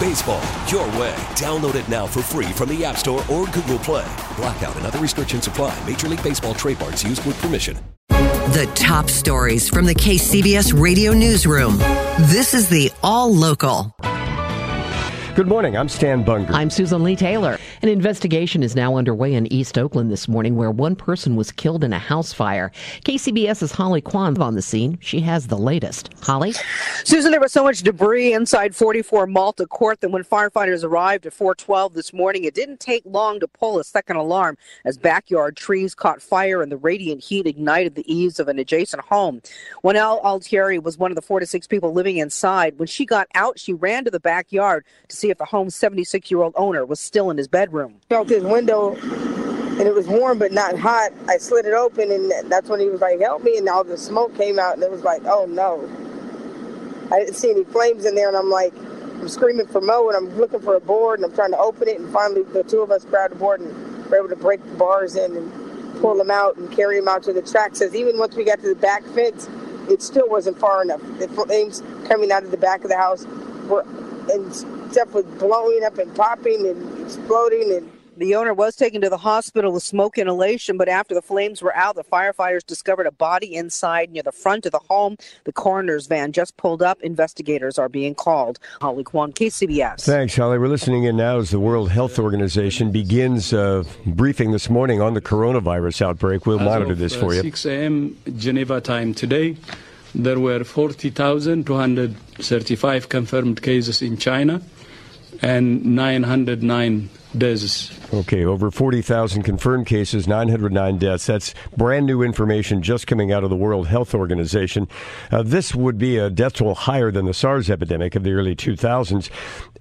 Baseball, your way. Download it now for free from the App Store or Google Play. Blackout and other restrictions apply. Major League Baseball trademarks used with permission. The top stories from the KCBS radio newsroom. This is the All Local. Good morning. I'm Stan Bunger. I'm Susan Leigh Taylor. An investigation is now underway in East Oakland this morning where one person was killed in a house fire. KCBS's Holly Kwan on the scene. She has the latest. Holly? Susan, there was so much debris inside 44 Malta Court that when firefighters arrived at 412 this morning, it didn't take long to pull a second alarm as backyard trees caught fire and the radiant heat ignited the eaves of an adjacent home. Winell Altieri was one of the four to six people living inside. When she got out, she ran to the backyard to see if the home's 76 year old owner was still in his bedroom. Felt his window and it was warm but not hot. I slid it open and that's when he was like, help me. And all the smoke came out and it was like, oh no. I didn't see any flames in there and I'm like, I'm screaming for Mo and I'm looking for a board and I'm trying to open it. And finally, the two of us grabbed the board and were able to break the bars in and pull them out and carry them out to the track. Says even once we got to the back fence, it still wasn't far enough. The flames coming out of the back of the house were and stuff was blowing up and popping and exploding and the owner was taken to the hospital with smoke inhalation, but after the flames were out, the firefighters discovered a body inside near the front of the home. The coroner's van just pulled up. Investigators are being called. Holly Kwan, KCBS. Thanks, Holly. We're listening in now as the World Health Organization begins a briefing this morning on the coronavirus outbreak. We'll as monitor of, this uh, for you. 6 a.m. Geneva time today. There were 40,235 confirmed cases in China and 909 deaths. Okay, over 40,000 confirmed cases, 909 deaths. That's brand new information just coming out of the World Health Organization. Uh, this would be a death toll higher than the SARS epidemic of the early 2000s.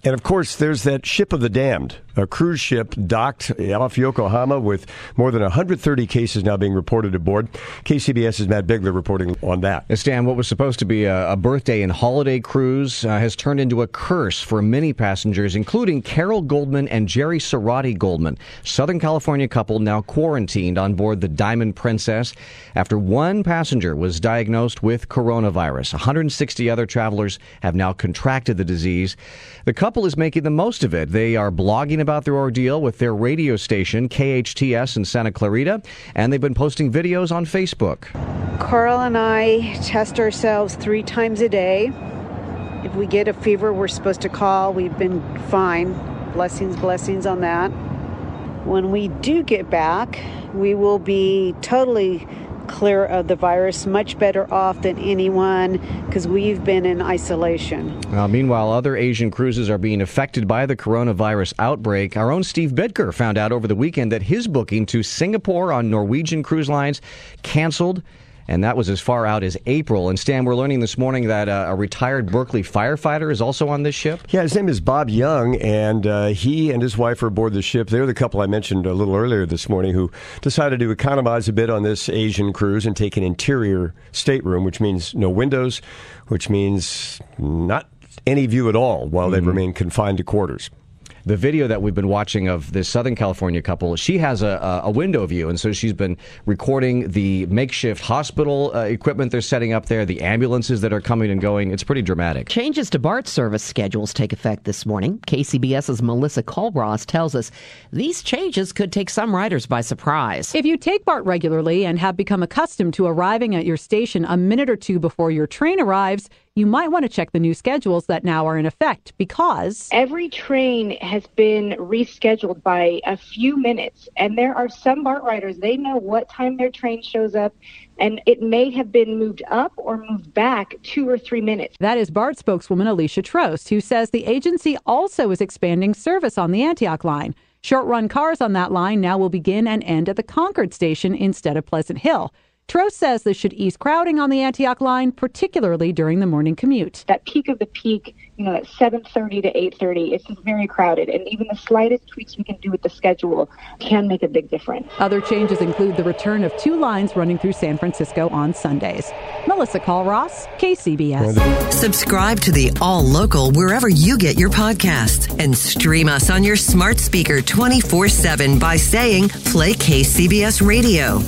And of course, there's that ship of the damned, a cruise ship docked off Yokohama with more than 130 cases now being reported aboard. KCBS's Matt Bigler reporting on that. Stan, what was supposed to be a, a birthday and holiday cruise uh, has turned into a curse for many passengers, including Carl Goldman and Jeri Seratti Goldman, Southern California couple now quarantined on board the Diamond Princess after one passenger was diagnosed with coronavirus. 160 other travelers have now contracted the disease. The couple is making the most of it. They are blogging about their ordeal with their radio station, KHTS in Santa Clarita, and they've been posting videos on Facebook. Carl and I test ourselves three times a day. If we get a fever, we're supposed to call. We've been fine. Blessings, blessings on that. When we do get back, we will be totally clear of the virus, much better off than anyone because we've been in isolation. Uh, meanwhile, other Asian cruises are being affected by the coronavirus outbreak. Our own Steve Bitker found out over the weekend that his booking to Singapore on Norwegian Cruise Lines canceled and that was as far out as April. And Stan, we're learning this morning that uh, a retired Berkeley firefighter is also on this ship. Yeah, his name is Bob Young, and uh, he and his wife are aboard the ship. They're the couple I mentioned a little earlier this morning who decided to economize a bit on this Asian cruise and take an interior stateroom, which means no windows, which means not any view at all while mm-hmm. they remain confined to quarters the video that we've been watching of this Southern California couple, she has a, a window view, and so she's been recording the makeshift hospital uh, equipment they're setting up there, the ambulances that are coming and going. It's pretty dramatic. Changes to BART service schedules take effect this morning. KCBS's Melissa Culross tells us these changes could take some riders by surprise. If you take BART regularly and have become accustomed to arriving at your station a minute or two before your train arrives, you might want to check the new schedules that now are in effect because every train has been rescheduled by a few minutes. And there are some BART riders, they know what time their train shows up, and it may have been moved up or moved back two or three minutes. That is BART spokeswoman Alicia Trost, who says the agency also is expanding service on the Antioch line. Short run cars on that line now will begin and end at the Concord station instead of Pleasant Hill. Trost says this should ease crowding on the Antioch line, particularly during the morning commute. That peak of the peak, you know, at 7:30 to 8:30, it's just very crowded, and even the slightest tweaks we can do with the schedule can make a big difference. Other changes include the return of two lines running through San Francisco on Sundays. Melissa Culross, KCBS. Subscribe to the All Local wherever you get your podcasts and stream us on your smart speaker 24 7 by saying Play KCBS Radio.